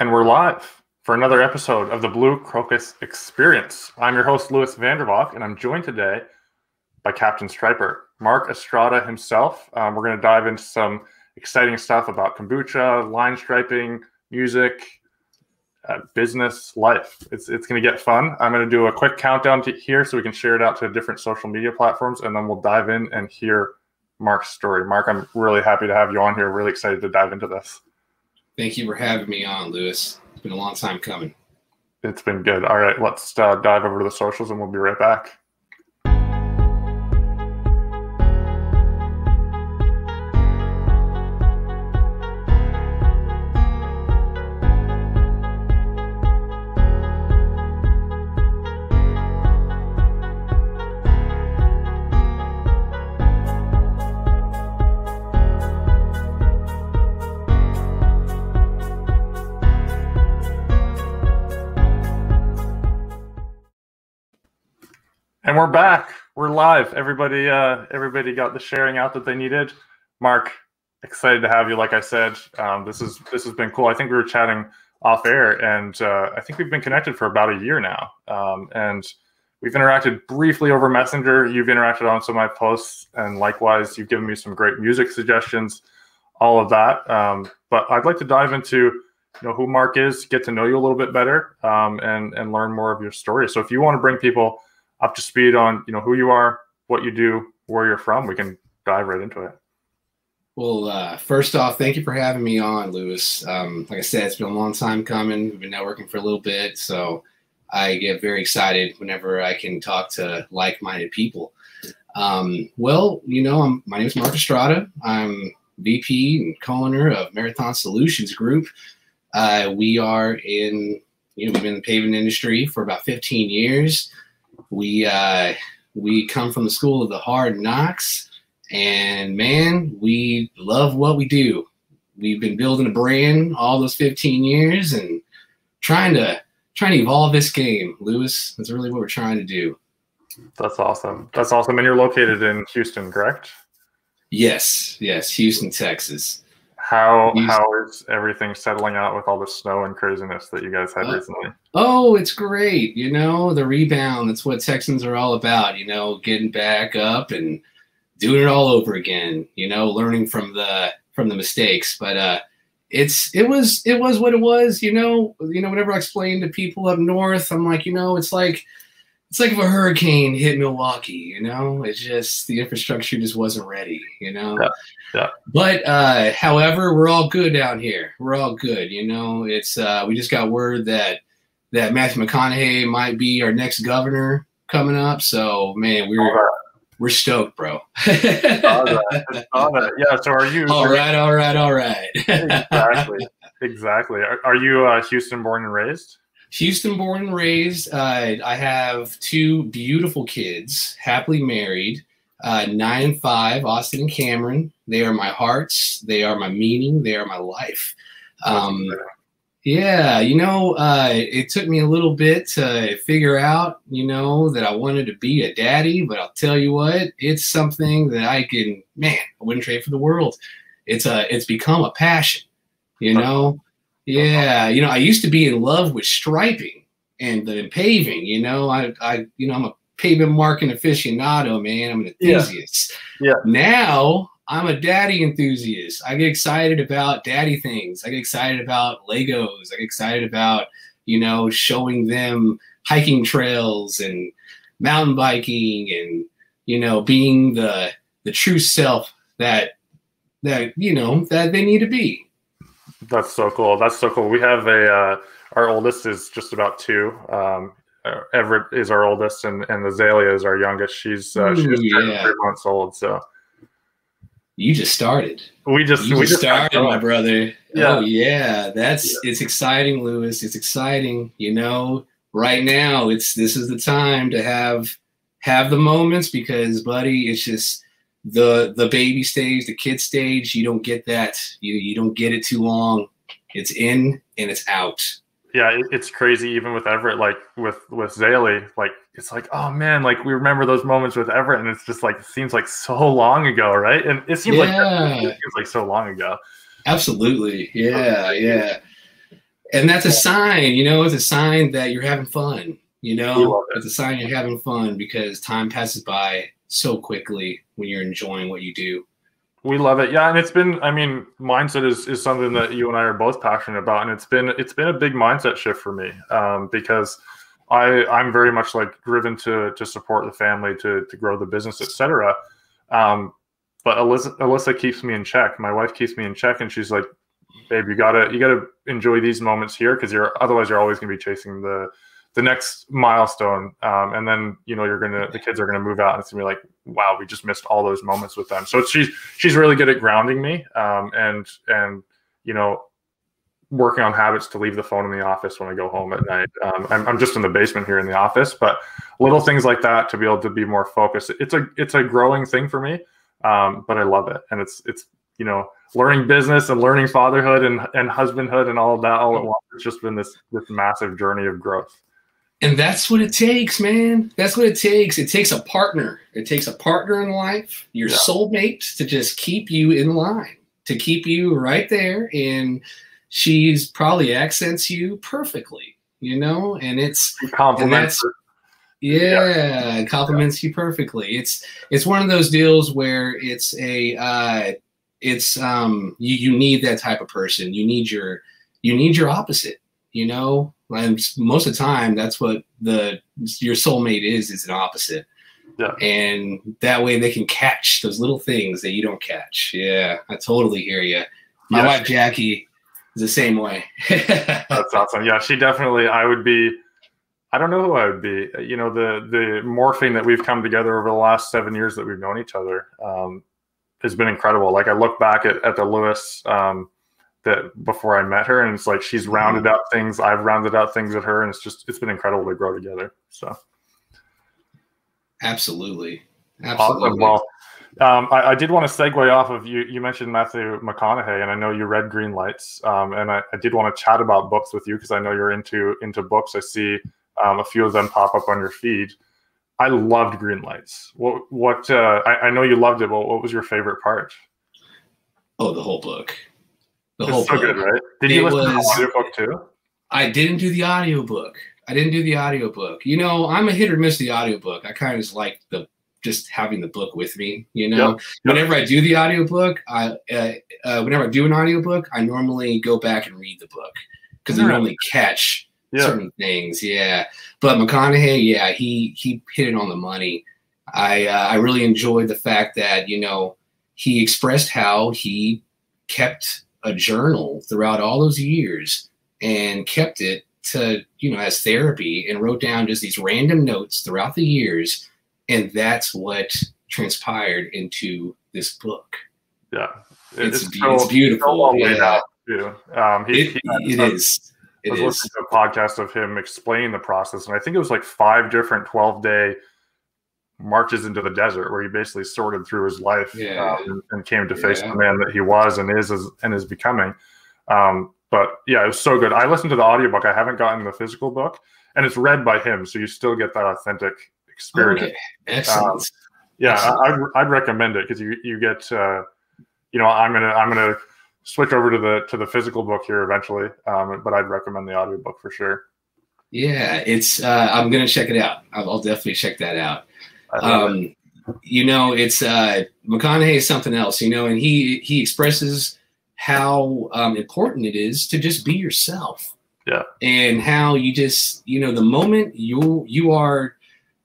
And we're live for another episode of the Blue Crocus Experience. I'm your host, Lewis Vandervalk, and I'm joined today by Captain Striper, Mark Estrada himself. Um, we're going to dive into some exciting stuff about kombucha, line striping, music, uh, business, life. It's, it's going to get fun. I'm going to do a quick countdown here so we can share it out to different social media platforms, and then we'll dive in and hear Mark's story. Mark, I'm really happy to have you on here. Really excited to dive into this. Thank you for having me on, Lewis. It's been a long time coming. It's been good. All right, let's uh, dive over to the socials and we'll be right back. We're back. We're live. Everybody, uh, everybody got the sharing out that they needed. Mark, excited to have you. Like I said, um, this is this has been cool. I think we were chatting off air, and uh, I think we've been connected for about a year now. Um, and we've interacted briefly over Messenger. You've interacted on some of my posts, and likewise, you've given me some great music suggestions. All of that. Um, but I'd like to dive into you know who Mark is, get to know you a little bit better, um, and and learn more of your story. So if you want to bring people up to speed on you know who you are, what you do, where you're from, we can dive right into it. Well, uh, first off, thank you for having me on, Lewis. Um, like I said, it's been a long time coming. We've been networking for a little bit, so I get very excited whenever I can talk to like-minded people. Um, well, you know, I'm, my name is Mark Estrada. I'm VP and co-owner of Marathon Solutions Group. Uh, we are in, you know, we've been in the paving industry for about 15 years we uh, we come from the school of the hard knocks, and man, we love what we do. We've been building a brand all those 15 years and trying to trying to evolve this game, Lewis. That's really what we're trying to do. That's awesome. That's awesome. And you're located in Houston, correct? Yes, yes, Houston, Texas. How how is everything settling out with all the snow and craziness that you guys had uh, recently? Oh, it's great. You know, the rebound, that's what Texans are all about, you know, getting back up and doing it all over again, you know, learning from the from the mistakes. But uh it's it was it was what it was, you know. You know, whenever I explain to people up north, I'm like, you know, it's like it's like if a hurricane hit Milwaukee, you know, it's just the infrastructure just wasn't ready, you know. Yeah. yeah. But uh, however, we're all good down here. We're all good, you know. It's uh, we just got word that that Matthew McConaughey might be our next governor coming up. So man, we're right. we're stoked, bro. all right. all right. Yeah. So are you? All right. All right. All right. exactly. Exactly. Are, are you uh, Houston born and raised? Houston born and raised. Uh, I have two beautiful kids, happily married, uh, nine and five, Austin and Cameron. They are my hearts. They are my meaning. They are my life. Um, yeah, you know, uh, it took me a little bit to figure out, you know, that I wanted to be a daddy, but I'll tell you what, it's something that I can, man, I wouldn't trade for the world. It's a, it's become a passion, you know. Yeah, you know, I used to be in love with striping and the paving. You know, I, I, you know, I'm a pavement marking aficionado, man. I'm an enthusiast. Yeah. yeah. Now I'm a daddy enthusiast. I get excited about daddy things. I get excited about Legos. I get excited about, you know, showing them hiking trails and mountain biking and, you know, being the the true self that that you know that they need to be. That's so cool. That's so cool. We have a uh, our oldest is just about two. Um, uh, Everett is our oldest, and and Azalea is our youngest. She's uh, she's yeah. three months old. So you just started. We just you we just started, my brother. Yeah. Oh yeah, that's yeah. it's exciting, Lewis. It's exciting. You know, right now it's this is the time to have have the moments because, buddy, it's just the the baby stage, the kid stage, you don't get that. You you don't get it too long. It's in and it's out. Yeah, it's crazy. Even with Everett, like with with Zaylee, like it's like, oh man, like we remember those moments with Everett, and it's just like it seems like so long ago, right? And it seems yeah. like it seems like so long ago. Absolutely, yeah, yeah. and that's a sign, you know, it's a sign that you're having fun. You know, it's a sign you're having fun because time passes by so quickly when you're enjoying what you do. We love it. Yeah, and it's been I mean, mindset is is something that you and I are both passionate about and it's been it's been a big mindset shift for me um, because I I'm very much like driven to to support the family to to grow the business, etc. Um, but Alyssa, Alyssa keeps me in check. My wife keeps me in check, and she's like, "Babe, you gotta you gotta enjoy these moments here because you're otherwise you're always gonna be chasing the the next milestone um, and then you know you're gonna the kids are gonna move out and it's gonna be like wow we just missed all those moments with them so she's she's really good at grounding me um, and and you know working on habits to leave the phone in the office when I go home at night. Um, I'm, I'm just in the basement here in the office, but little things like that to be able to be more focused. It's a it's a growing thing for me, um, but I love it, and it's it's you know learning business and learning fatherhood and and husbandhood and all of that all at once. It's just been this this massive journey of growth. And that's what it takes, man. That's what it takes. It takes a partner. It takes a partner in life, your yeah. soulmate, to just keep you in line, to keep you right there. And she's probably accents you perfectly, you know, and it's compliments. Yeah, yeah, compliments yeah. you perfectly. It's it's one of those deals where it's a uh, it's um you you need that type of person. You need your you need your opposite. You know, and most of the time, that's what the your soulmate is is an opposite. Yeah. And that way they can catch those little things that you don't catch. Yeah, I totally hear you. My yeah. wife Jackie is the same way. That's awesome. Yeah, she definitely. I would be. I don't know who I would be. You know, the the morphing that we've come together over the last seven years that we've known each other um, has been incredible. Like I look back at, at the Lewis um, that before I met her, and it's like she's mm-hmm. rounded out things. I've rounded out things with her, and it's just it's been incredible to grow together. So, absolutely, absolutely. Awesome. Well, um, I, I, did want to segue off of you. You mentioned Matthew McConaughey, and I know you read Green Lights, um, and I, I, did want to chat about books with you because I know you're into into books. I see um, a few of them pop up on your feed. I loved Green Lights. What what uh, I, I, know you loved it, but what was your favorite part? Oh, the whole book. The it's whole so book. good, right? Did you listen was, to the audiobook too? I didn't do the audiobook. I didn't do the audiobook. You know, I'm a hit or miss the audiobook. I kind of just like the just having the book with me. You know, yep. Yep. whenever I do the audiobook, I uh, uh, whenever I do an audiobook, I normally go back and read the book because I normally catch certain things. Yeah, but McConaughey, yeah, he he hit it on the money. I uh, I really enjoyed the fact that you know he expressed how he kept a journal throughout all those years and kept it to you know as therapy and wrote down just these random notes throughout the years. And that's what transpired into this book. Yeah. It's, it's, so, it's beautiful. so yeah. Um, he, it, he it is. I was listening to a podcast of him explaining the process, and I think it was like five different 12 day marches into the desert where he basically sorted through his life yeah. um, and, and, came to face yeah. the man that he was and is, is and is becoming. Um, but yeah, it was so good. I listened to the audiobook. I haven't gotten the physical book, and it's read by him, so you still get that authentic experience. Okay. Excellent. Um, yeah, Excellent. I, would recommend it because you you get uh, you know I'm gonna I'm gonna switch over to the to the physical book here eventually, um, but I'd recommend the audiobook for sure. Yeah, it's uh, I'm gonna check it out. I'll, I'll definitely check that out. Um, you know, it's uh, McConaughey is something else, you know, and he he expresses how um, important it is to just be yourself. Yeah. And how you just, you know, the moment you you are,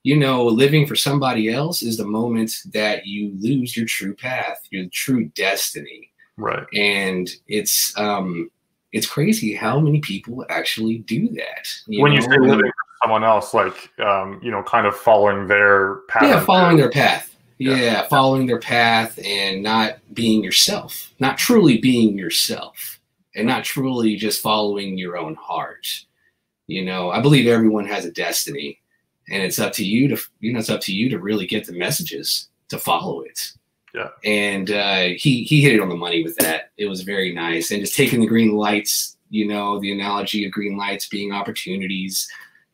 you know, living for somebody else is the moment that you lose your true path, your true destiny. Right. And it's um it's crazy how many people actually do that. You when know? you say living someone else, like um, you know, kind of following their path. Yeah, following their path. Yeah. yeah, following their path and not being yourself, not truly being yourself, and not truly just following your own heart. You know, I believe everyone has a destiny, and it's up to you to, you know, it's up to you to really get the messages to follow it. Yeah. And uh, he he hit it on the money with that. It was very nice, and just taking the green lights. You know, the analogy of green lights being opportunities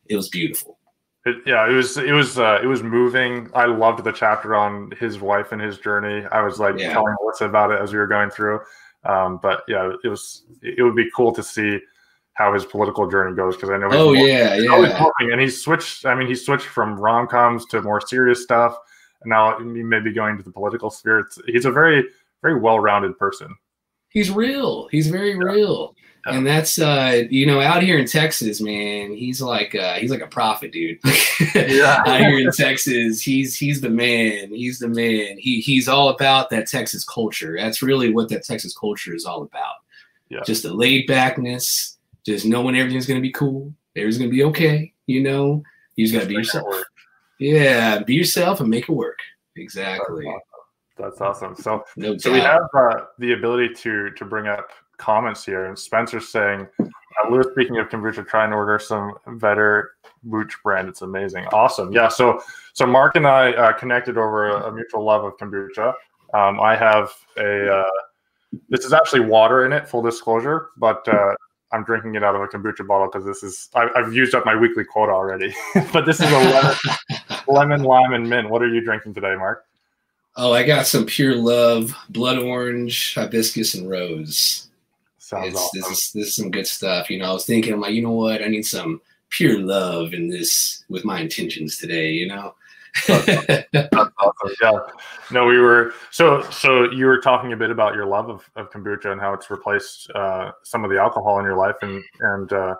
it was beautiful. It, yeah, it was it was uh, it was moving. I loved the chapter on his wife and his journey. I was like yeah. telling Melissa about it as we were going through. Um, but yeah, it was it would be cool to see how his political journey goes because I know. He's Oh more- yeah, always yeah. helping, and he switched. I mean, he switched from rom coms to more serious stuff, and now he may be going to the political sphere. It's, he's a very, very well-rounded person. He's real. He's very real. And that's uh you know out here in Texas, man. He's like uh he's like a prophet, dude. Yeah. out here in Texas, he's he's the man. He's the man. He he's all about that Texas culture. That's really what that Texas culture is all about. Yeah. Just the laid backness, just knowing everything's gonna be cool. Everything's gonna be okay. You know, you just gotta be yourself. Yeah, be yourself and make it work. Exactly. That's awesome. So, No so we have uh, the ability to to bring up comments here, and Spencer's saying, uh, "Lewis, speaking of kombucha, try and order some Better Booch brand. It's amazing, awesome. Yeah. So, so Mark and I uh, connected over a, a mutual love of kombucha. Um, I have a. Uh, this is actually water in it. Full disclosure, but. Uh, I'm drinking it out of a kombucha bottle because this is I, I've used up my weekly quota already. but this is a lemon, lemon, lime, and mint. What are you drinking today, Mark? Oh, I got some pure love, blood orange, hibiscus, and rose. Sounds It's, awesome. this is this is some good stuff. You know, I was thinking, I'm like, you know what? I need some pure love in this with my intentions today. You know. Awesome. Yeah. No, we were so so you were talking a bit about your love of, of kombucha and how it's replaced uh, some of the alcohol in your life and and uh,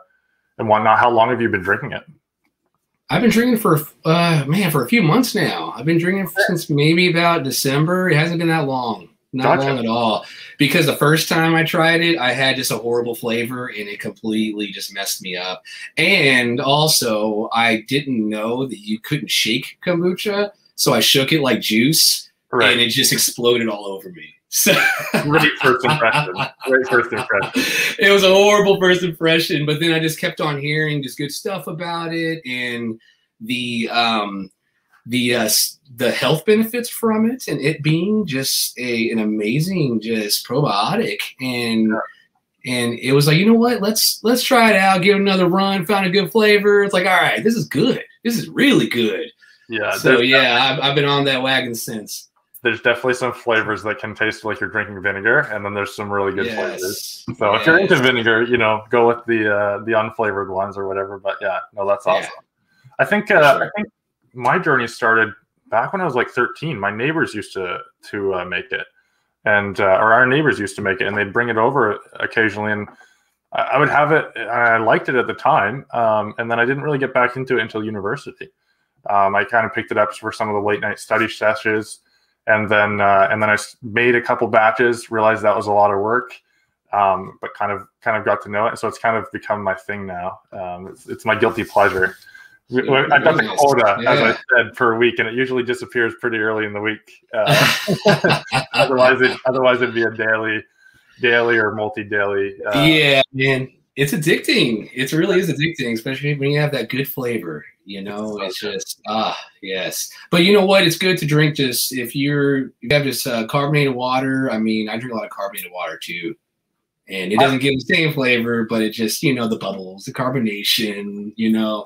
and whatnot. How long have you been drinking it? I've been drinking for uh man for a few months now. I've been drinking since maybe about December. It hasn't been that long. Not Gotcha. long at all. Because the first time I tried it, I had just a horrible flavor and it completely just messed me up. And also, I didn't know that you couldn't shake kombucha, so I shook it like juice and it just exploded all over me. So Great first impression. Great first impression. it was a horrible first impression, but then I just kept on hearing just good stuff about it and the um the uh the health benefits from it and it being just a an amazing just probiotic and and it was like you know what let's let's try it out give it another run found a good flavor it's like all right this is good this is really good Yeah. so yeah I've, I've been on that wagon since there's definitely some flavors that can taste like you're drinking vinegar, and then there's some really good flavors. yes So if you're into vinegar, you know, go with the uh, the unflavored ones or whatever. But yeah, no, that's Yeah. awesome. I think uh, sure. I think my journey started back when I was like 13. My neighbors used to to uh, make it, and uh, or our neighbors used to make it, and they'd bring it over occasionally, and I, would have it. And I liked it at the time, um, and then I didn't really get back into it until university. Um, I kind of picked it up for some of the late night study sessions, and then uh, and then I made a couple batches. Realized that was a lot of work, um, but kind of kind of got to know it. So it's kind of become my thing now. Um, it's, it's my guilty pleasure. We- we- I got the quota, as I said, per week, and it usually disappears pretty early in the week. Uh, otherwise, it otherwise it'd be a daily, daily or multi-daily. Uh, yeah, man, it's addicting. It really is addicting, especially when you have that good flavor. You know, It's it's just ah yes. But you know what? It's good to drink just if you're you have just uh, carbonated water. I mean, I drink a lot of carbonated water too, and it doesn't give the same flavor, but it just you know the bubbles, the carbonation. You know,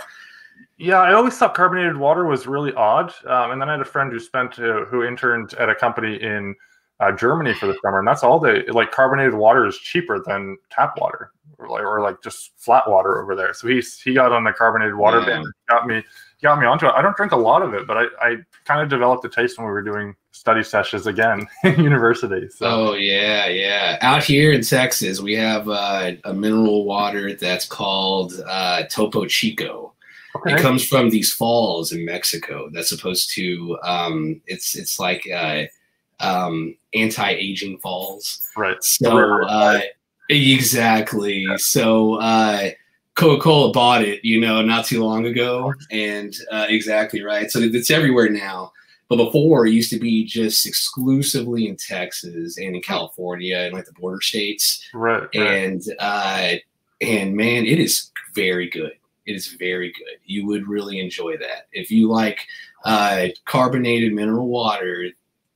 Yeah, I always thought carbonated water was really odd. Um, and then I had a friend who spent uh, who interned at a company in uh, Germany for the summer, and that's all they like. Carbonated water is cheaper than tap water, or like, or like just flat water over there. So he he got on the carbonated water Yeah. ban, got me got me onto it. I don't drink a lot of it, but I, I kind of developed a taste when we were doing study sessions again in university. So Oh yeah, yeah. Out here in Texas, we have uh, a mineral water that's called uh, Topo Chico. Okay. It comes from these falls in Mexico. That's supposed to. Um, it's it's like uh, um, anti-aging falls. right. So uh, exactly. So uh, Coca-Cola bought it, you know, not too long ago, and uh, exactly right. So it's everywhere now. But before, it used to be just exclusively in Texas and in California and like the border states. Right. right. And uh, and man, it is very good. It is very good. You would really enjoy that if you like uh, carbonated mineral water.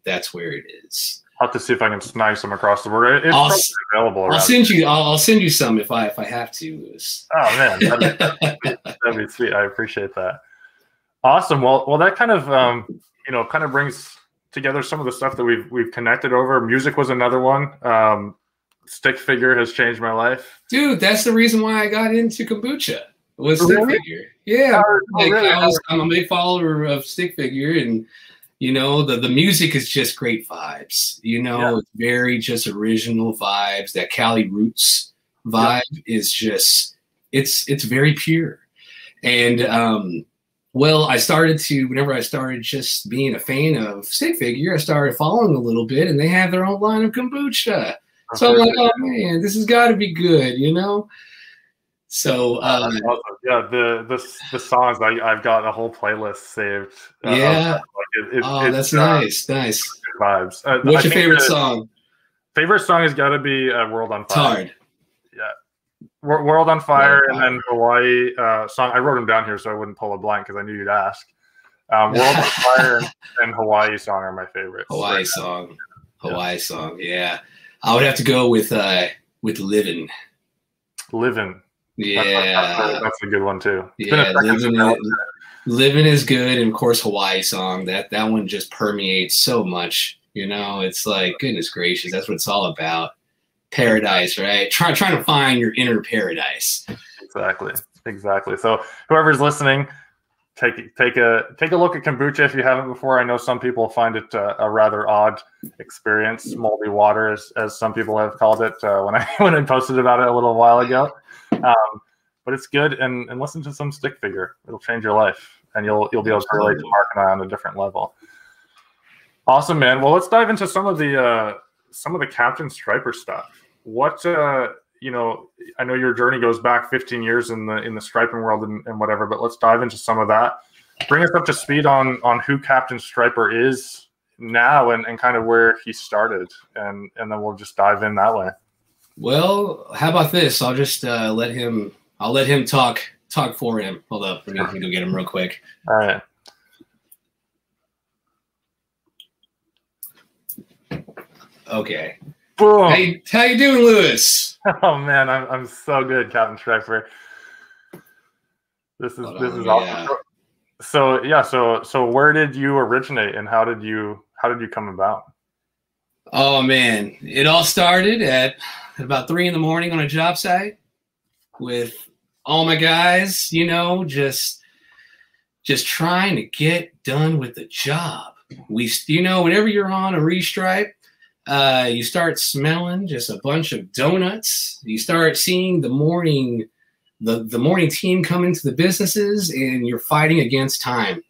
That's where it is. I'll have to see if I can snag some across the border. It's I'll available I'll send you. I'll, I'll send you some if I if I have to, Lewis. Oh man, that'd, that'd be sweet. I appreciate that. Awesome. Well, well, that kind of um, you know kind of brings together some of the stuff that we've we've connected over. Music was another one. Um, stick figure has changed my life. Dude, that's the reason why I got into kombucha. Was stick Really? figure. Yeah. Oh, like, really? I was, I'm a big follower of stick figure and you know the, the music is just great vibes you know Yeah. it's very just original vibes that cali roots vibe is just it's it's very pure and um well i started to whenever i started just being a fan of stick figure i started following a little bit and they have their own line of kombucha so i'm like oh man this has got to be good you know so Uh, um, yeah, the the the songs I I've got a whole playlist saved. uh, Yeah. it, it, oh that's uh, nice nice vibes. Uh, I what's your favorite the song Favorite song has got to be uh, "World on Fire." Tard. Wor- World on Fire, World and then Hawaii uh, song. I wrote them down here so I wouldn't pull a blank because I knew you'd ask. Um, World on Fire and, and Hawaii song are my favorites. Hawaii right song. Hawaii song. Yeah. I would have to go with uh with Living. now. That's, Yeah. that's a good one too. It's Yeah, Living Living is good and of course Hawaii song. That that one just permeates so much. You know, it's like goodness gracious, that's what it's all about. Paradise, right? Try trying to find your inner paradise. Exactly. Exactly. So whoever's listening, take take a take a look at kombucha if you haven't before. I know some people find it uh, a rather odd experience, moldy water, as, as some people have called it uh, when I when I posted about it a little while ago. Um, but it's good, and and listen to some stick figure. It'll change your life, and you'll you'll be able to relate to Mark and I on a different level. Awesome, man. Well, let's dive into some of the uh, some of the Captain Striper stuff. What uh, you know, I know your journey goes back 15 years in the in the striping world and, and whatever, but let's dive into some of that. Bring us up to speed on on who Captain Striper is now and, and kind of where he started, and and then we'll just dive in that way. Well, how about this? I'll just uh, let him I'll let him talk talk for him. Hold up. Let me, let me go get him real quick. All right. Okay. Boom. Hey, how you doing, Lewis? Oh man, I'm I'm so good, Captain Striper. This is Hold this on, is let awesome. uh, So yeah, so so where did you originate and how did you how did you come about? Oh man, it all started at about three in the morning on a job site with all my guys, you know, just just trying to get done with the job. We, you know, whenever you're on a restripe, uh, you start smelling just a bunch of donuts. You start seeing the morning, the the morning team come into the businesses, and you're fighting against time.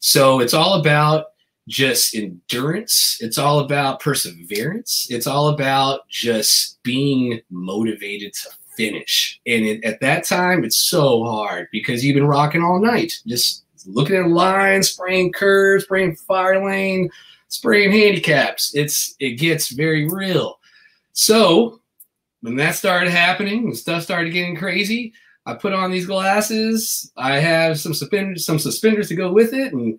So it's all about just endurance. It's all about perseverance. It's all about just being motivated to finish. And it, at that time, it's so hard because you've been rocking all night, just looking at lines, spraying curves, spraying fire lane, spraying handicaps. It's it gets very real. So when that started happening and stuff started getting crazy, I put on these glasses. I have some suspenders, some suspenders to go with it, and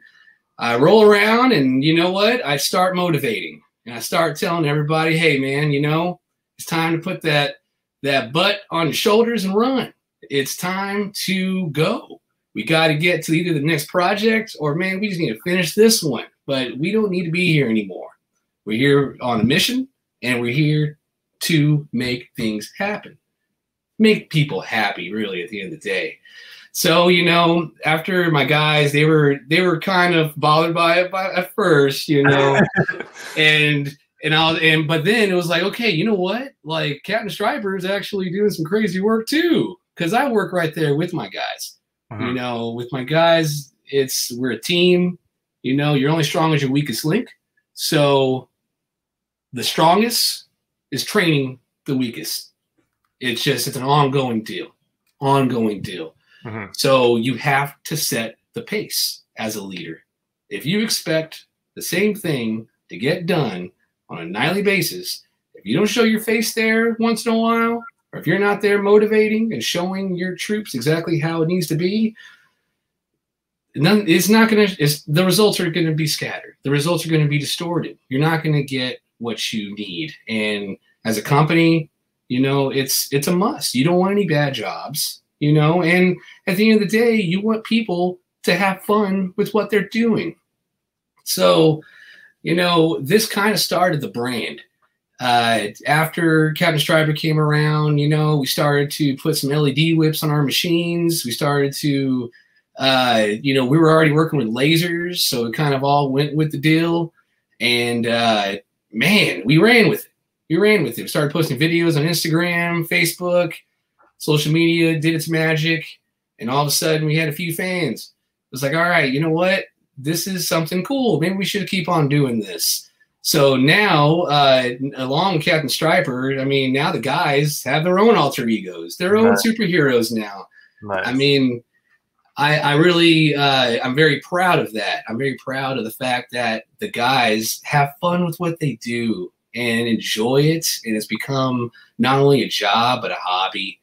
I roll around. And you know what? I start motivating, and I start telling everybody, "Hey, man, you know, it's time to put that that butt on your shoulders and run. It's time to go. We got to get to either the next project, or man, we just need to finish this one. But we don't need to be here anymore. We're here on a mission, and we're here to make things happen make people happy really at the end of the day so you know after my guys they were they were kind of bothered by it by, at first you know and and I'll and but then it was like okay you know what? Like captain striper is actually doing some crazy work too because i work right there with my guys. You Mhm. know with my guys it's we're a team. You know you're only strong as your weakest link. So the strongest is training the weakest. It's just it's an ongoing deal ongoing deal Mhm. so you have to set the pace as a leader. If you expect the same thing to get done on a nightly basis if you don't show your face there once in a while or if you're not there motivating and showing your troops exactly how it needs to be none, it's not going to the results are going to be scattered. The results are going to be distorted. You're not going to get what you need. And as a company you know it's it's a must. You don't want any bad jobs you know and at the end of the day you want people to have fun with what they're doing so you know this kind of started the brand uh, after Captain Striper came around, you know, we started to put some LED whips on our machines. We started to, uh, you know, we were already working with lasers, so it kind of all went with the deal. And uh, man, we ran with it. We ran with it. We started posting videos on Instagram, Facebook, social media, did its magic, and all of a sudden we had a few fans. It was like, all right, you know what? This is something cool. Maybe we should keep on doing this. So now, uh, along with Captain Striper, I mean, now the guys have their own alter egos, their own nice. superheroes now. Nice. I mean, I, I really, uh, I'm very proud of that. I'm very proud of the fact that the guys have fun with what they do and enjoy it. And it's become not only a job, but a hobby.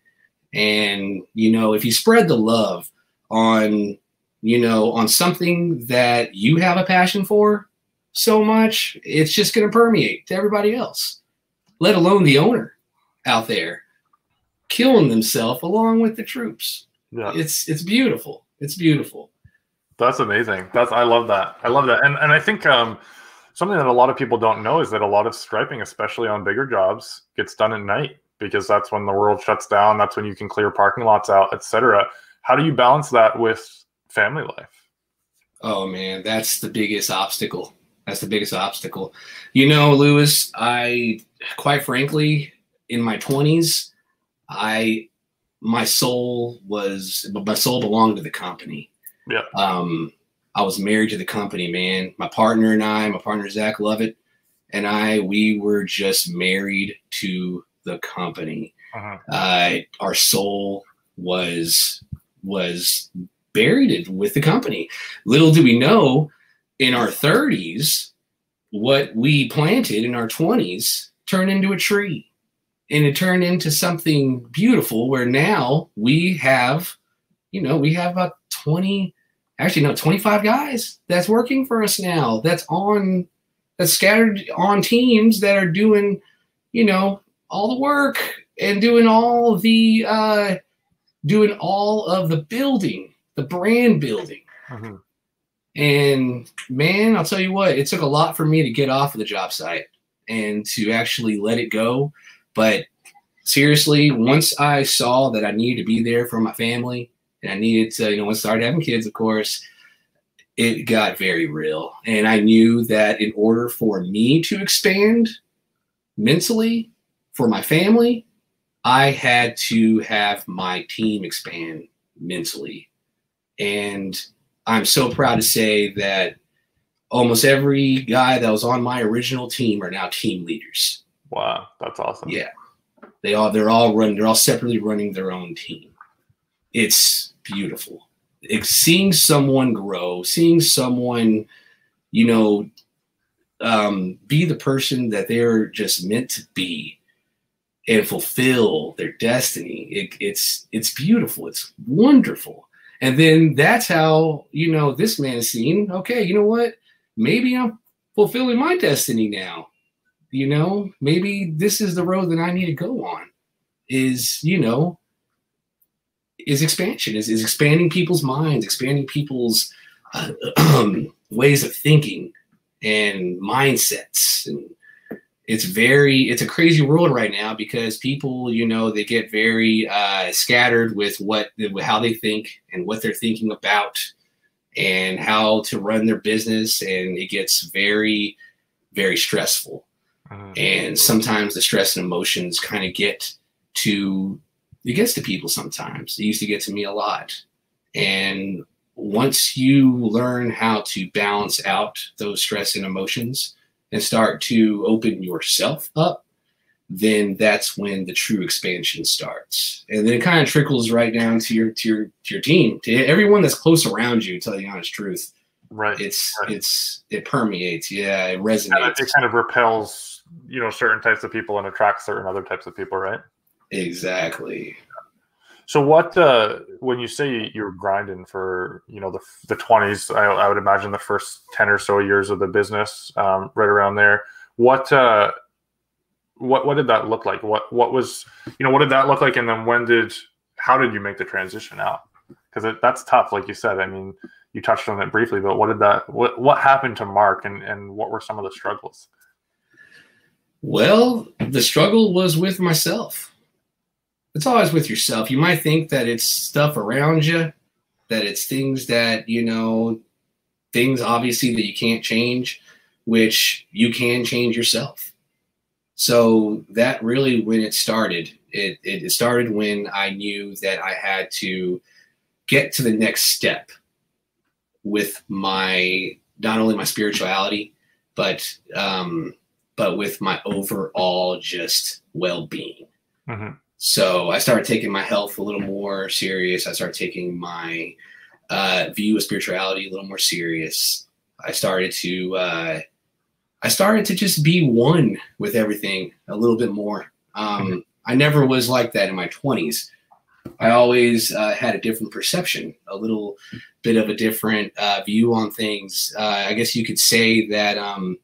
And, you know, if you spread the love on, you know, on something that you have a passion for, so much, it's just going to permeate to everybody else, let alone the owner out there killing themselves along with the troops. Yeah. It's it's beautiful. It's beautiful. That's amazing. That's I love that. I love that. And and I think um something that a lot of people don't know is that a lot of striping, especially on bigger jobs, gets done at night because that's when the world shuts down. That's when you can clear parking lots out, etc. How do you balance that with family life? Oh man, that's the biggest obstacle. That's the biggest obstacle. You know, Lewis, I quite frankly, in my 20s, I my soul was my soul belonged to the company. Yeah. Um, I was married to the company, man. My partner and I, my partner Zach Lovett, and I, we were just married to the company. Uh-huh. Uh, our soul was was buried with the company. Little do we know, in our 30s, what we planted in our 20s turned into a tree and it turned into something beautiful where now we have, you know, we have about 20, actually, no, 25 guys that's working for us now that's on, that's scattered on teams that are doing, you know, all the work and doing all the, uh, doing all of the building, the brand building. Mm-hmm. And man, I'll tell you what, it took a lot for me to get off of the job site and to actually let it go. But seriously, once I saw that I needed to be there for my family and I needed to, you know, once I started having kids, of course, it got very real. And I knew that in order for me to expand mentally for my family, I had to have my team expand mentally. And I'm so proud to say that almost every guy that was on my original team are now team leaders. Wow, that's awesome. Yeah. They all they're all running they're all separately running their own team. It's beautiful. It's seeing someone grow, seeing someone, you know, um, be the person that they're just meant to be and fulfill their destiny. It, it's it's beautiful. It's wonderful. And then that's how, you know, this man is seen, okay, you know what? Maybe I'm fulfilling my destiny now. You know, maybe this is the road that I need to go on. Is, you know, is expansion, is, is expanding people's minds, expanding people's uh, ways of thinking and mindsets and it's very it's a crazy world right now because people you know they get very uh, scattered with what how they think and what they're thinking about and how to run their business and it gets very very stressful. Uh-huh. and sometimes the stress and emotions kind of get to it gets to people sometimes. It used to get to me a lot. And once you learn how to balance out those stress and emotions and start to open yourself up, then that's when the true expansion starts. And then it kind of trickles right down to your to your to your team, to everyone that's close around you, tell you the honest truth. Right. It's right. it's it permeates. Yeah, it resonates. it kind of repels, you know, certain types of people and attracts certain other types of people, right? Exactly. So what uh, when you say you're grinding for you know the the twenties, I, I, would imagine the first ten or so years of the business, um, right around there. What uh, what what did that look like? What what was you know what did that look like? And then when did how did you make the transition out? Because that's tough, like you said. I mean, you touched on it briefly, but what did that what what happened to Mark and and what were some of the struggles? Well, the struggle was with myself. It's always with yourself. You might think that it's stuff around you, that it's things that, you know, things obviously that you can't change, which you can change yourself. So that really when it started, it, it started when I knew that I had to get to the next step with my not only my spirituality, but um, but with my overall just well-being. Mm-hmm. So I started taking my health a little more serious. I started taking my uh, view of spirituality a little more serious. I started to uh, I started to just be one with everything a little bit more. Um, mm-hmm. I never was like that in my twenties. I always uh, had a different perception, a little bit of a different uh, view on things. Uh, I guess you could say that um,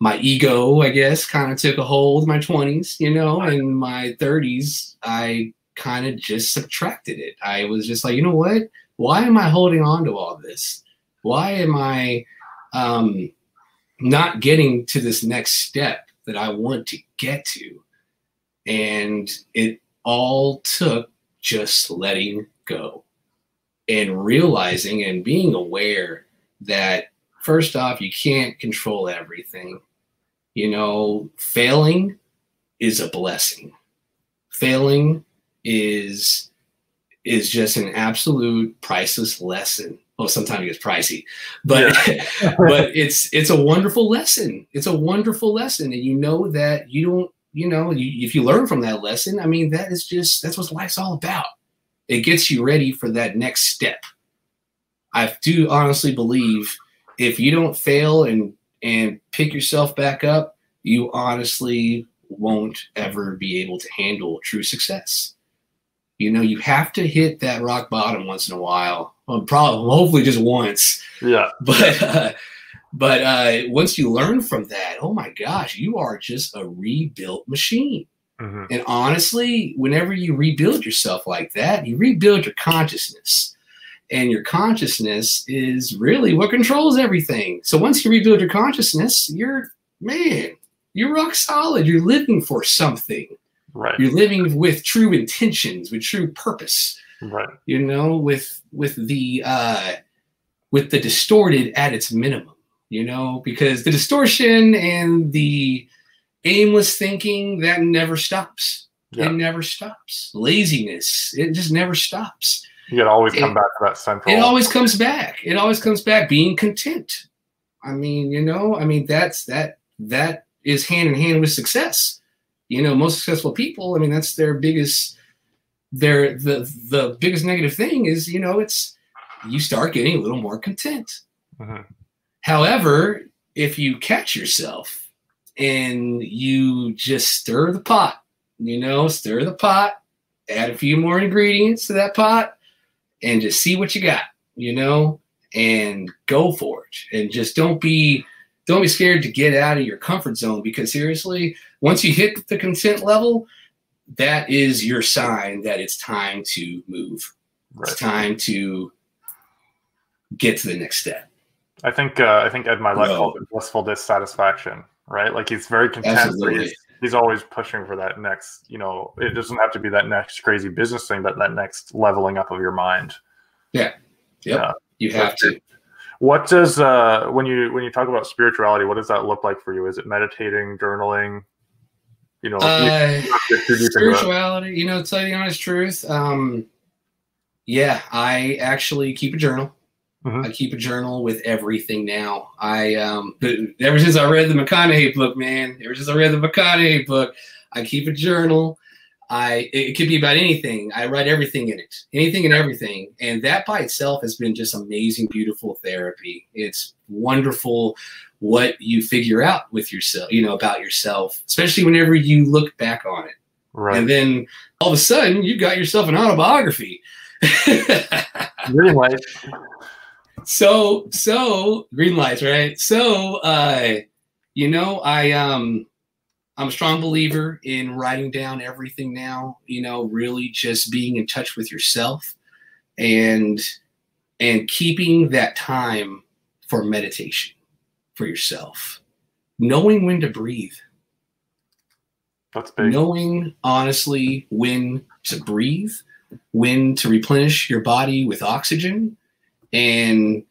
my ego, I guess, kind of took a hold my 20s, you know, and my 30s, I kind of just subtracted it. I was just like, you know what? Why am I holding on to all this? Why am I um, not getting to this next step that I want to get to? And it all took just letting go and realizing and being aware that first off, you can't control everything. You know, failing is a blessing. Failing is is just an absolute priceless lesson. Well, sometimes it gets pricey, but yeah. but it's it's a wonderful lesson. It's a wonderful lesson, and you know that you don't you know, you, if you learn from that lesson, I mean, that is just that's what life's all about. It gets you ready for that next step. I do honestly believe if you don't fail and and pick yourself back up, you honestly won't ever be able to handle true success. You know, you have to hit that rock bottom once in a while. Well, probably, hopefully, just once. Yeah. But uh, but uh, once you learn from that, oh my gosh, you are just a rebuilt machine. Mm-hmm. And honestly, whenever you rebuild yourself like that, you rebuild your consciousness. And your consciousness is really what controls everything. So once you rebuild your consciousness, you're, man, you're rock solid. You're living for something. Right. You're living with true intentions, with true purpose. Right. You know, with with the uh with the distorted at its minimum you know, because the distortion and the aimless thinking that never stops. Yeah. It never stops. Laziness, it just never stops. You gotta always come it, back to that central. It always comes back. It always comes back. Being content. I mean, you know, I mean that's that that is hand in hand with success. You know, most successful people. I mean, that's their biggest. Their the the biggest negative thing is you know it's you start getting a little more content. Mm-hmm. However, if you catch yourself and you just stir the pot, you know, stir the pot, add a few more ingredients to that pot, and just see what you got, you know, and go for it. And just don't be don't be scared to get out of your comfort zone because seriously, once you hit the content level, that is your sign that it's time to move. Right. It's time to get to the next step. I think uh, I think Ed Mylett no. called it blissful dissatisfaction, right? Like he's very content. He's, he's always pushing for that next. You know, it doesn't have to be that next crazy business thing, but that next leveling up of your mind. Yeah. Yep. Yeah. You have to. What does uh, when you when you talk about spirituality, what does that look like for you? Is it meditating, journaling? You know, uh, spirituality. You know, to tell you the honest truth, um, yeah, I actually keep a journal. Mm-hmm. I keep a journal with everything now. I um, ever since I read the McConaughey book, man. Ever since I read the McConaughey book, I keep a journal. I it could be about anything. I write everything in it, anything and everything, and that by itself has been just amazing, beautiful therapy. It's wonderful what you figure out with yourself, you know, about yourself, especially whenever you look back on it. Right. And then all of a sudden, you've got yourself an autobiography. Light so so green lights, right? So uh, you know, I um I'm a strong believer in writing down everything now, you know, really just being in touch with yourself and and keeping that time for meditation for yourself. Knowing when to breathe. That's big. Knowing honestly when to breathe, when to replenish your body with oxygen, and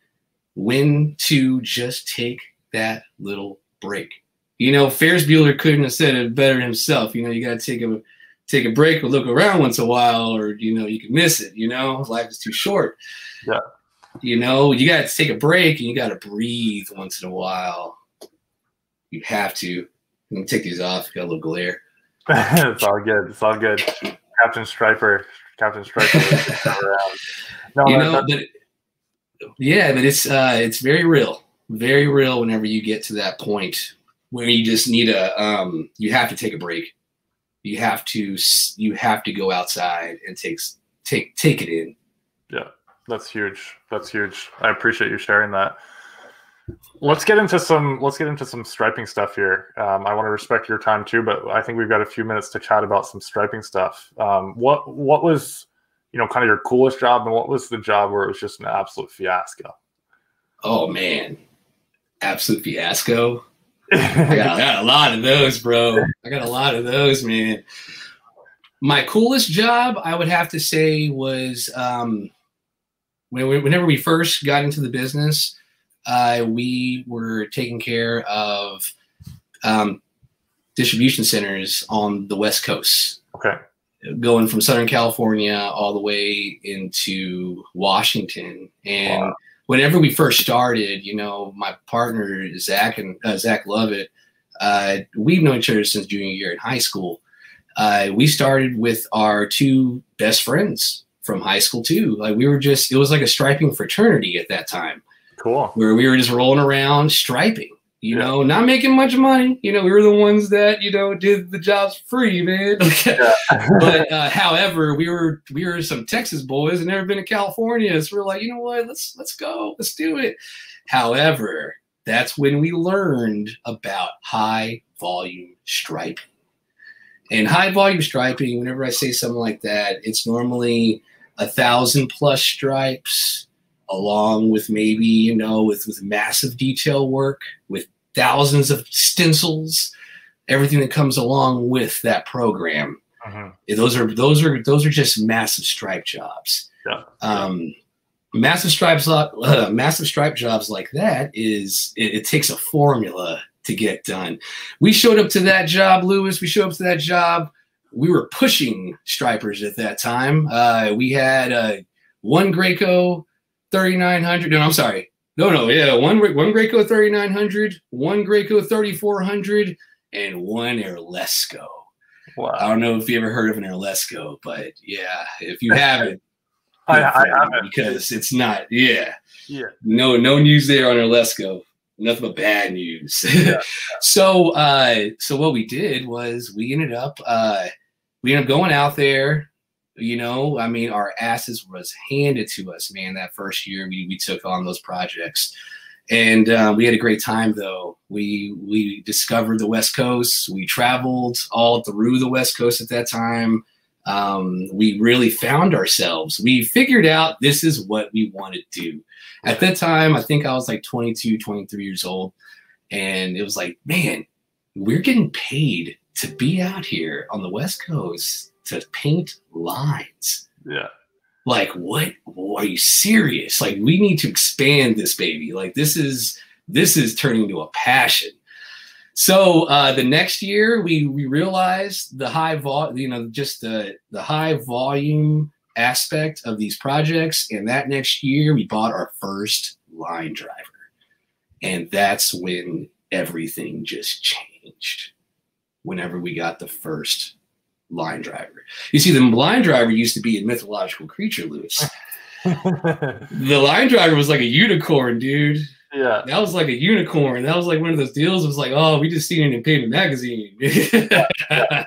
when to just take that little break. You know, Ferris Bueller couldn't have said it better himself. You know, you got to take a take a break or look around once in a while, or you know, you can miss it. You know, life is too short. Yeah. You know, you got to take a break and you got to breathe once in a while. You have to. Let me take these off. Got a little glare. it's all good. It's all good. Captain Striper. Captain Striper. no, you know, but yeah, but it's uh, it's very real, very real. Whenever you get to that point where you just need a, um, you have to take a break. You have to, you have to go outside and take take take it in. Yeah, that's huge. That's huge. I appreciate you sharing that. Let's get into some. Let's get into some striping stuff here. Um, I want to respect your time too, but I think we've got a few minutes to chat about some striping stuff. Um, what What was you know, kind of your coolest job, and what was the job where it was just an absolute fiasco? Oh man, absolute fiasco. I, got, I got a lot of those, bro. I got a lot of those, man. My coolest job, I would have to say, was um, when, whenever we first got into the business, uh, we were taking care of um, distribution centers on the West Coast. Okay going from Southern California all the way into Washington. And wow. whenever we first started, you know, my partner Zach and uh, Zach Lovett, uh, we've known each other since junior year in high school. Uh, we started with our two best friends from high school too. Like we were just, it was like a striping fraternity at that time. Cool. Where we were just rolling around striping you yeah. know, not making much money. You know, we were the ones that you know did the jobs free, man. but uh, however, we were we were some Texas boys and never been to California, so we are like, you know what, let's let's go, let's do it. However, that's when we learned about high volume striping. And high volume striping, whenever I say something like that, it's normally a thousand plus stripes along with maybe you know with with massive detail work with thousands of stencils everything that comes along with that program. Uh-huh. those are those are those are just massive stripe jobs. Yeah. um massive stripes uh, massive stripe jobs like that is it, it takes a formula to get done. We showed up to that job lewis we showed up to that job. We were pushing stripers at that time. Uh, we had uh, one Graco 3900. No, I'm sorry. No, no, yeah, one one Graco 3900, one Graco 3400, and one Airlessco. Wow. I don't know if you ever heard of an Airlessco, but yeah, if you haven't, I, I haven't because it's not. Yeah, yeah. No, no news there on Airlessco. Nothing but bad news. Yeah. so, uh, so what we did was we ended up, uh, we ended up going out there you know, I mean, our asses was handed to us, man. That first year we, we took on those projects, and uh, we had a great time. Though we we discovered the West Coast, we traveled all through the West Coast at that time. Um, we really found ourselves. We figured out this is what we want to do. At that time, I think I was like 22, 23 years old, and it was like, man, we're getting paid to be out here on the West Coast to paint lines. Yeah. Like, what? Are you serious? Like, we need to expand this baby. Like, this is this is turning into a passion. So uh, the next year, we we realized the high vol, you know, just the the high volume aspect of these projects, and that next year we bought our first line driver, and that's when everything just changed. Whenever we got the first line driver. You see, the line driver used to be a mythological creature, Lewis. the line driver was like a unicorn, dude. Yeah. That was like a unicorn. That was like one of those deals. It was like, oh, we just seen it in Pavement Magazine.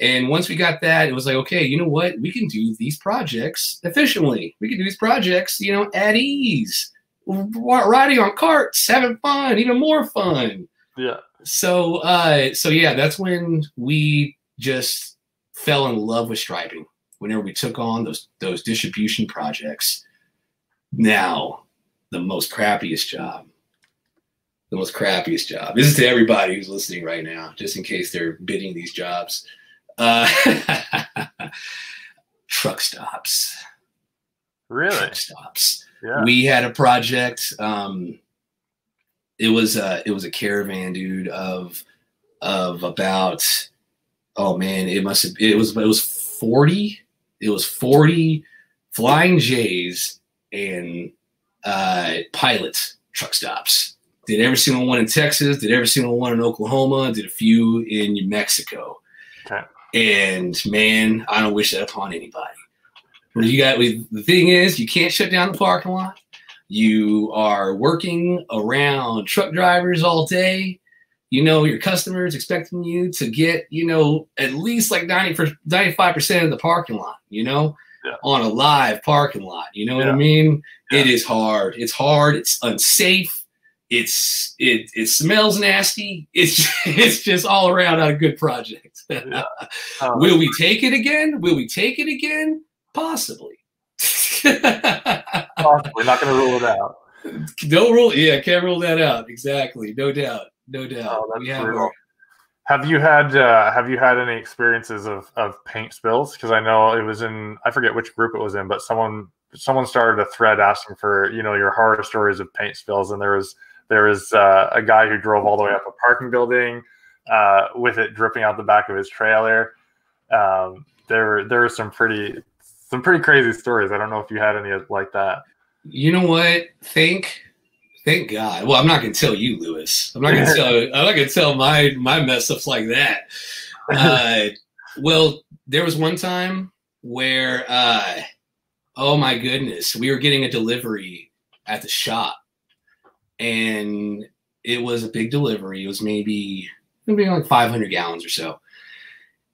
and once we got that, it was like, okay, you know what? We can do these projects efficiently. We can do these projects, you know, at ease. Riding on carts, having fun, even more fun. Yeah. So, uh, so yeah, that's when we just fell in love with striping whenever we took on those those distribution projects. Now, the most crappiest job. the most crappiest job. This is to everybody who's listening right now, just in case they're bidding these jobs. Uh, truck stops. Really? Truck stops. Yeah. We had a project. Um, it was a it was a caravan, dude, of of about oh man, it must have it was it was forty. It was forty flying J's and uh, pilots truck stops. Did every single one in Texas. Did every single one in Oklahoma. Did a few in New Mexico. Okay. And man, I don't wish that upon anybody. You got the thing is, you can't shut down the parking lot. You are working around truck drivers all day. You know, your customers expecting you to get, you know, at least like 90 for 95% of the parking lot, you know, Yeah. on a live parking lot. You know what I mean? Yeah. It is hard. It's hard. It's unsafe. It's it it smells nasty. It's it's just all around not a good project. Yeah. Um, Will we take it again? Will we take it again? Possibly. We're not going to rule it out. no rule. Yeah, can't rule that out. Exactly. No doubt. No doubt. Oh, that's we have brutal. our- Have you had uh, Have you had any experiences of, of paint spills? Because I know it was in I forget which group it was in, but someone someone started a thread asking for you know your horror stories of paint spills, and there was there was uh, a guy who drove all the way up a parking building uh, with it dripping out the back of his trailer. Um, there there were some pretty some pretty crazy stories. I don't know if you had any like that. you know what? Thank thank God. Well, I'm not gonna tell you, Lewis. I'm not gonna tell I'm not gonna tell my my mess ups like that. Uh well, there was one time where uh oh my goodness, we were getting a delivery at the shop and it was a big delivery. It was maybe maybe like 500 gallons or so.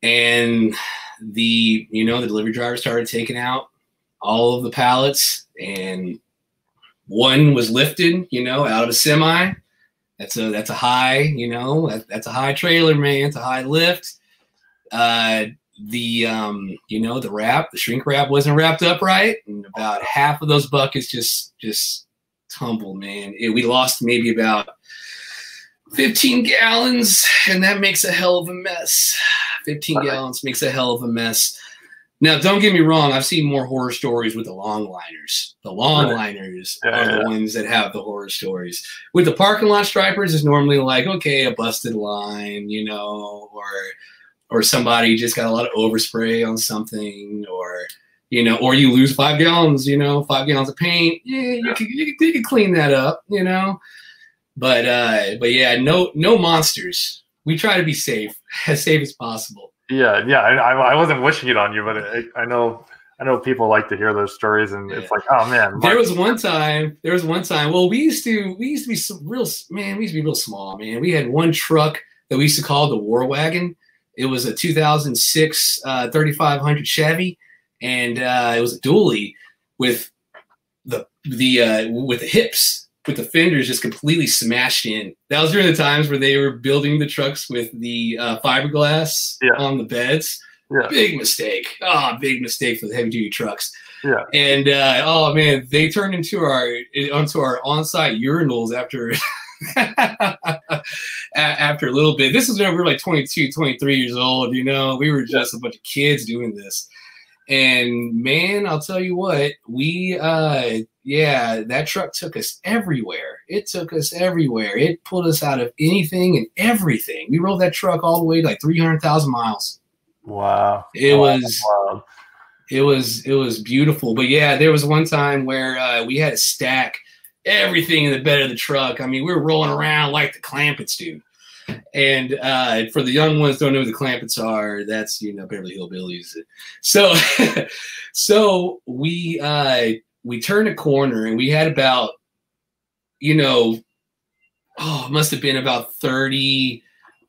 And the you know the delivery driver started taking out all of the pallets and one was lifted, you know, out of a semi. That's a that's a high, you know, that, that's a high trailer, man. It's a high lift. Uh, the um, you know, the wrap, the shrink wrap wasn't wrapped up right, and about half of those buckets just just tumbled, man. It, we lost maybe about 15 gallons, and that makes a hell of a mess. 15 gallons makes a hell of a mess. Now, don't get me wrong. I've seen more horror stories with the longliners. The longliners Yeah, are yeah. the ones that have the horror stories. With the parking lot stripers, it's normally like, okay, a busted line, you know, or or somebody just got a lot of overspray on something, or you know, or you lose five gallons, you know, five gallons of paint. Yeah, you can you can, you can clean that up, you know. But uh, but yeah, no no monsters. We try to be safe, as safe as possible. Yeah, yeah. I, I, wasn't wishing it on you, but it, I know I know people like to hear those stories, and it's like, oh man, There was one time. There was one time. Well, we used to we used to be some real man. We used to be real small, man. We had one truck that we used to call the War Wagon. It was a 2006 uh, 3500 Chevy, and uh, it was a dually with the the uh, with the hips with the fenders just completely smashed in. That was during the times where they were building the trucks with the uh, fiberglass Yeah. on the beds. Yeah. Big mistake. Oh, big mistake for the heavy duty trucks. Yeah. And uh, oh man, they turned into our onto our on-site urinals after after a little bit. This is when we were like 22, 23 years old. You know, we were just a bunch of kids doing this. And man, I'll tell you what, we uh yeah, that truck took us everywhere. It took us everywhere. It pulled us out of anything and everything. We rode that truck all the way to like 300,000 miles. wow. It Wow, was wild. it was it was beautiful. But yeah, there was one time where uh, we had to stack everything in the bed of the truck. I mean, we were rolling around like the Clampetts do. And uh, for the young ones don't know who the Clampetts are, that's you know Beverly Hillbillies. So so we uh, we turned a corner and we had about you know oh it must have been about 30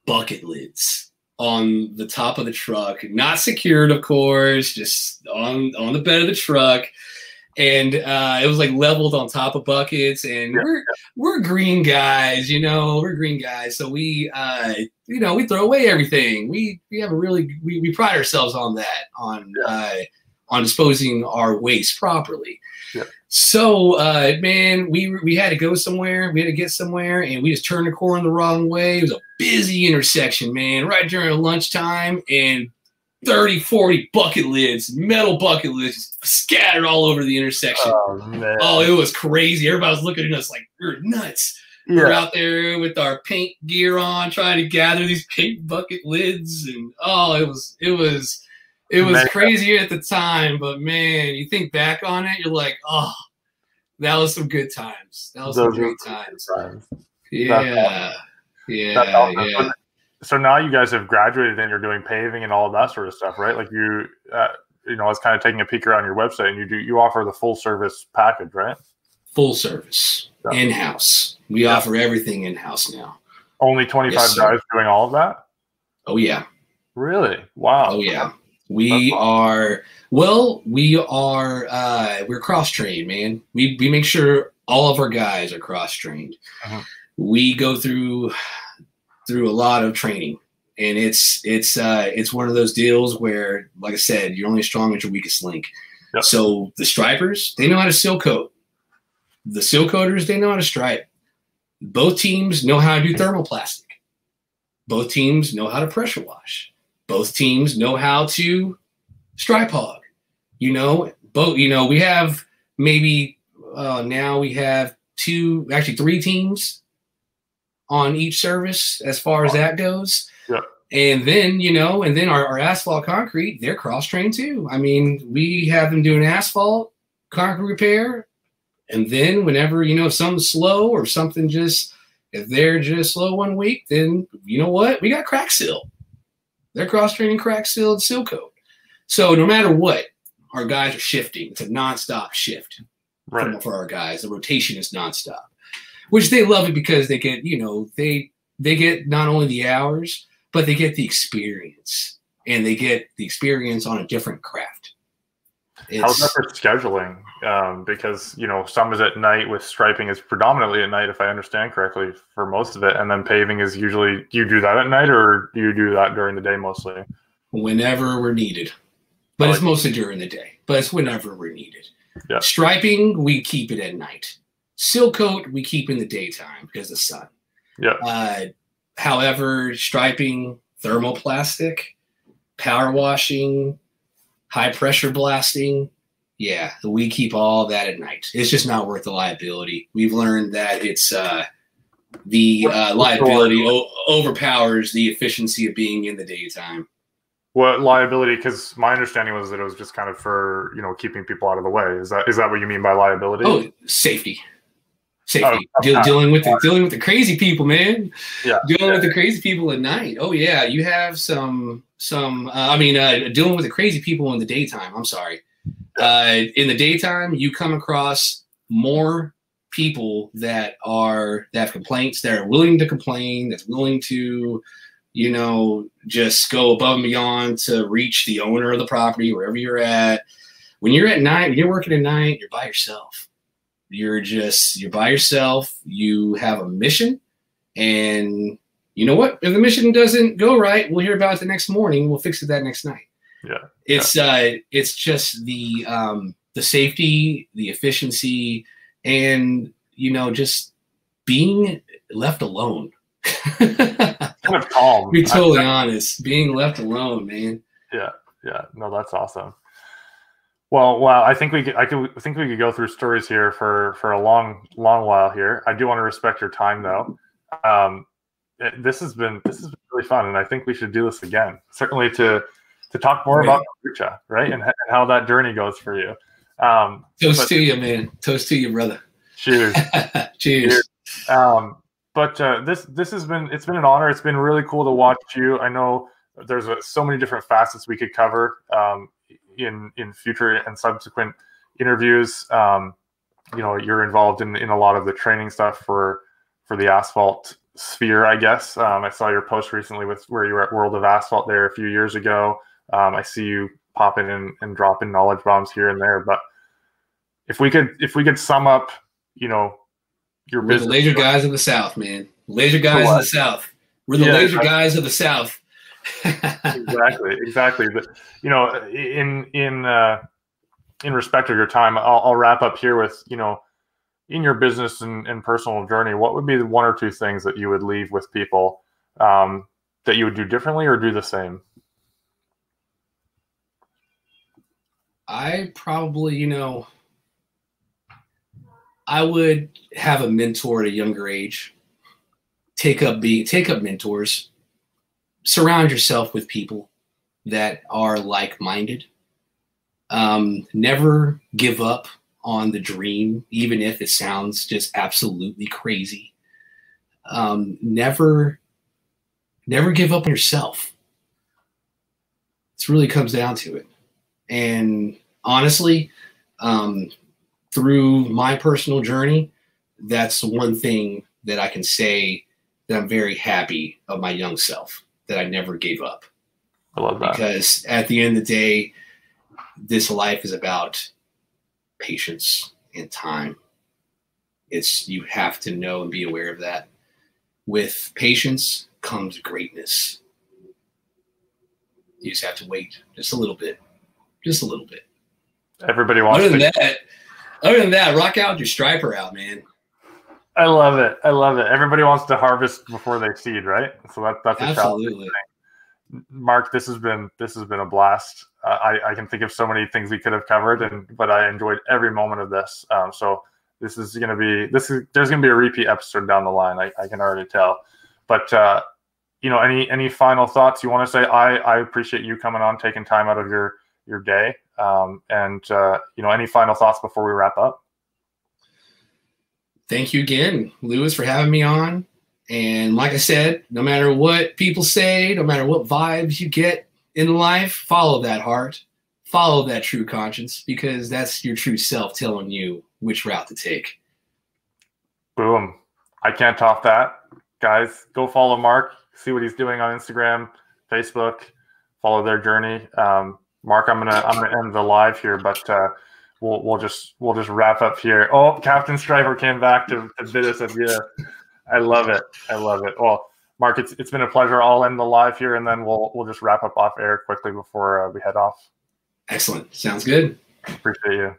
bucket lids on the top of the truck, not secured, of course, just on on the bed of the truck. And uh, it was like leveled on top of buckets, and Yeah, we're we're green guys, you know, we're green guys. So we, uh, you know, we throw away everything. We we have a really we, we pride ourselves on that on uh, on disposing our waste properly. Yeah. So, uh, man, we we had to go somewhere. We had to get somewhere, and we just turned the corner the wrong way. It was a busy intersection, man, right during lunchtime, and 30, 40 bucket lids, metal bucket lids, scattered all over the intersection. Oh man. Oh, it was crazy. Everybody was looking at us like we we're nuts. We're out there with our paint gear on, trying to gather these paint bucket lids, and oh, it was it was it was Man. crazy at the time. But man, you think back on it, you're like, oh, that was some good times. That was some Those were great times. Times. Yeah, yeah, yeah. So now you guys have graduated and you're doing paving and all of that sort of stuff, right? Like you, uh, you know, I was kind of taking a peek around your website, and you do you offer the full service package, right? Full service, Yeah. in house. We Yeah. offer everything in house now. Only 25 Yes, guys doing all of that? Oh yeah. Really? Wow. Oh yeah. We That's are well, we are uh we're cross trained, man. We we make sure all of our guys are cross trained. Uh-huh. We go through through a lot of training. And it's it's uh it's one of those deals where, like I said, you're only strong as your weakest link. Yep. So the stripers, they know how to seal coat. The seal coaters, they know how to stripe. Both teams know how to do thermoplastic. Both teams know how to pressure wash both teams know how to stripe hog. You know, both. You know, we have maybe uh, now we have two, actually three teams on each service as far as that goes. Yeah. And then you know, and then our, our asphalt concrete, they're cross trained too. I mean, we have them doing asphalt concrete repair, and then whenever you know if something's slow or something just if they're just slow one week, then you know what? We got crack seal. They're cross training crack seal and seal coat. So no matter what, our guys are shifting. It's a nonstop shift Right. for, for our guys. The rotation is nonstop, which they love it because they get, you know, they they get not only the hours, but they get the experience, and they get the experience on a different craft. How's It's, that for scheduling? Um, because you know, some is at night with striping is predominantly at night, if I understand correctly, for most of it, and then paving is usually. Do you do that at night, or do you do that during the day mostly? whenever we're needed. But it's like- mostly during the day. But it's whenever we're needed. Yeah. Striping, we keep it at night. Seal coat, we keep in the daytime because of the sun. Yeah. Uh, however, striping, thermoplastic, power washing, high pressure blasting, yeah, we keep all that at night. It's just not worth the liability. We've learned that it's uh, the uh, liability o- overpowers the efficiency of being in the daytime. What liability? Because my understanding was that it was just kind of for you know keeping people out of the way. Is that is that what you mean by liability? Oh, safety, safety. Oh, Deal, okay. dealing with the dealing with the crazy people, man. Yeah. dealing with the crazy people at night. Oh yeah, you have some some. Uh, I mean, uh, dealing with the crazy people in the daytime. I'm sorry. Uh, in the daytime, you come across more people that are that have complaints, that are willing to complain, that's willing to, you know, just go above and beyond to reach the owner of the property wherever you're at. When you're at night, when you're working at night, you're by yourself. You're just you're by yourself. You have a mission, and you know what? If the mission doesn't go right, we'll hear about it the next morning. We'll fix it that next night. Yeah. It's uh it's just the um the safety, the efficiency, and you know, just being left alone. kind of calm. be totally honest. Being left alone, man. Yeah, yeah, no, that's awesome. Well, wow, I think we could, I could, I think we could go through stories here for for a long, long while here. I do want to respect your time, though. Um, it- this has been this has been really fun, and I think we should do this again. Certainly to to talk more about kombucha, right, and, and how that journey goes for you. Um, Toast But- to you, man. Toast to you, brother. cheers. Cheers. Um, but uh, this this has been it's been an honor. It's been really cool to watch you. I know there's uh so many different facets we could cover um, in in future and subsequent interviews. Um, you know, you're involved in in a lot of the training stuff for for the asphalt sphere. I guess um, I saw your post recently with where you were at World of Asphalt there a few years ago. Um, I see you popping in and dropping knowledge bombs here and there, but if we could if we could sum up, you know, your We're the laser guys of the South, man. Laser guys of the South. We're the Yeah, laser I- guys of the South. Exactly exactly but you know in in uh in respect of your time, I'll, I'll, wrap up here with you know, in your business and, and, personal journey, what would be the one or two things that you would leave with people um, that you would do differently or do the same? I probably, you know, I would have a mentor at a younger age. Take up be take up mentors. Surround yourself with people that are like-minded. Um, never give up on the dream, even if it sounds just absolutely crazy. Um, never, never give up on yourself. It really comes down to it. And honestly, um, through my personal journey, that's the one thing that I can say that I'm very happy of my young self that I never gave up. I love that. Because at the end of the day, this life is about patience and time. It's you have to know and be aware of that. With patience comes greatness. You just have to wait just a little bit just a little bit. Everybody wants. Other than to- that, other than that, rock out your striper out, man. I love it. I love it. Everybody wants to harvest before they seed, right? So that, that's a challenge. absolutely. Mark, this has been this has been a blast. Uh, I, I can think of so many things we could have covered, and but I enjoyed every moment of this. Um, so this is going to be this is there's going to be a repeat episode down the line. I, I can already tell. But uh, you know, any any final thoughts you want to say? I I appreciate you coming on, taking time out of your your day. Um, and uh, you know, any final thoughts before we wrap up? Thank you again, Lewis, for having me on. And like I said, no matter what people say, no matter what vibes you get in life, follow that heart, follow that true conscience, because that's your true self telling you which route to take. Boom. I can't top that. Guys, go follow Mark, see what he's doing on Instagram, Facebook, follow their journey. Um, Mark, I'm gonna I'm gonna end the live here, but uh, we'll we'll just we'll just wrap up here. Oh, Captain Striper came back to, to bid us adieu. I love it. I love it. Well, Mark, it's it's been a pleasure. I'll end the live here, and then we'll we'll just wrap up off air quickly before uh, we head off. Excellent. Sounds good. Appreciate you.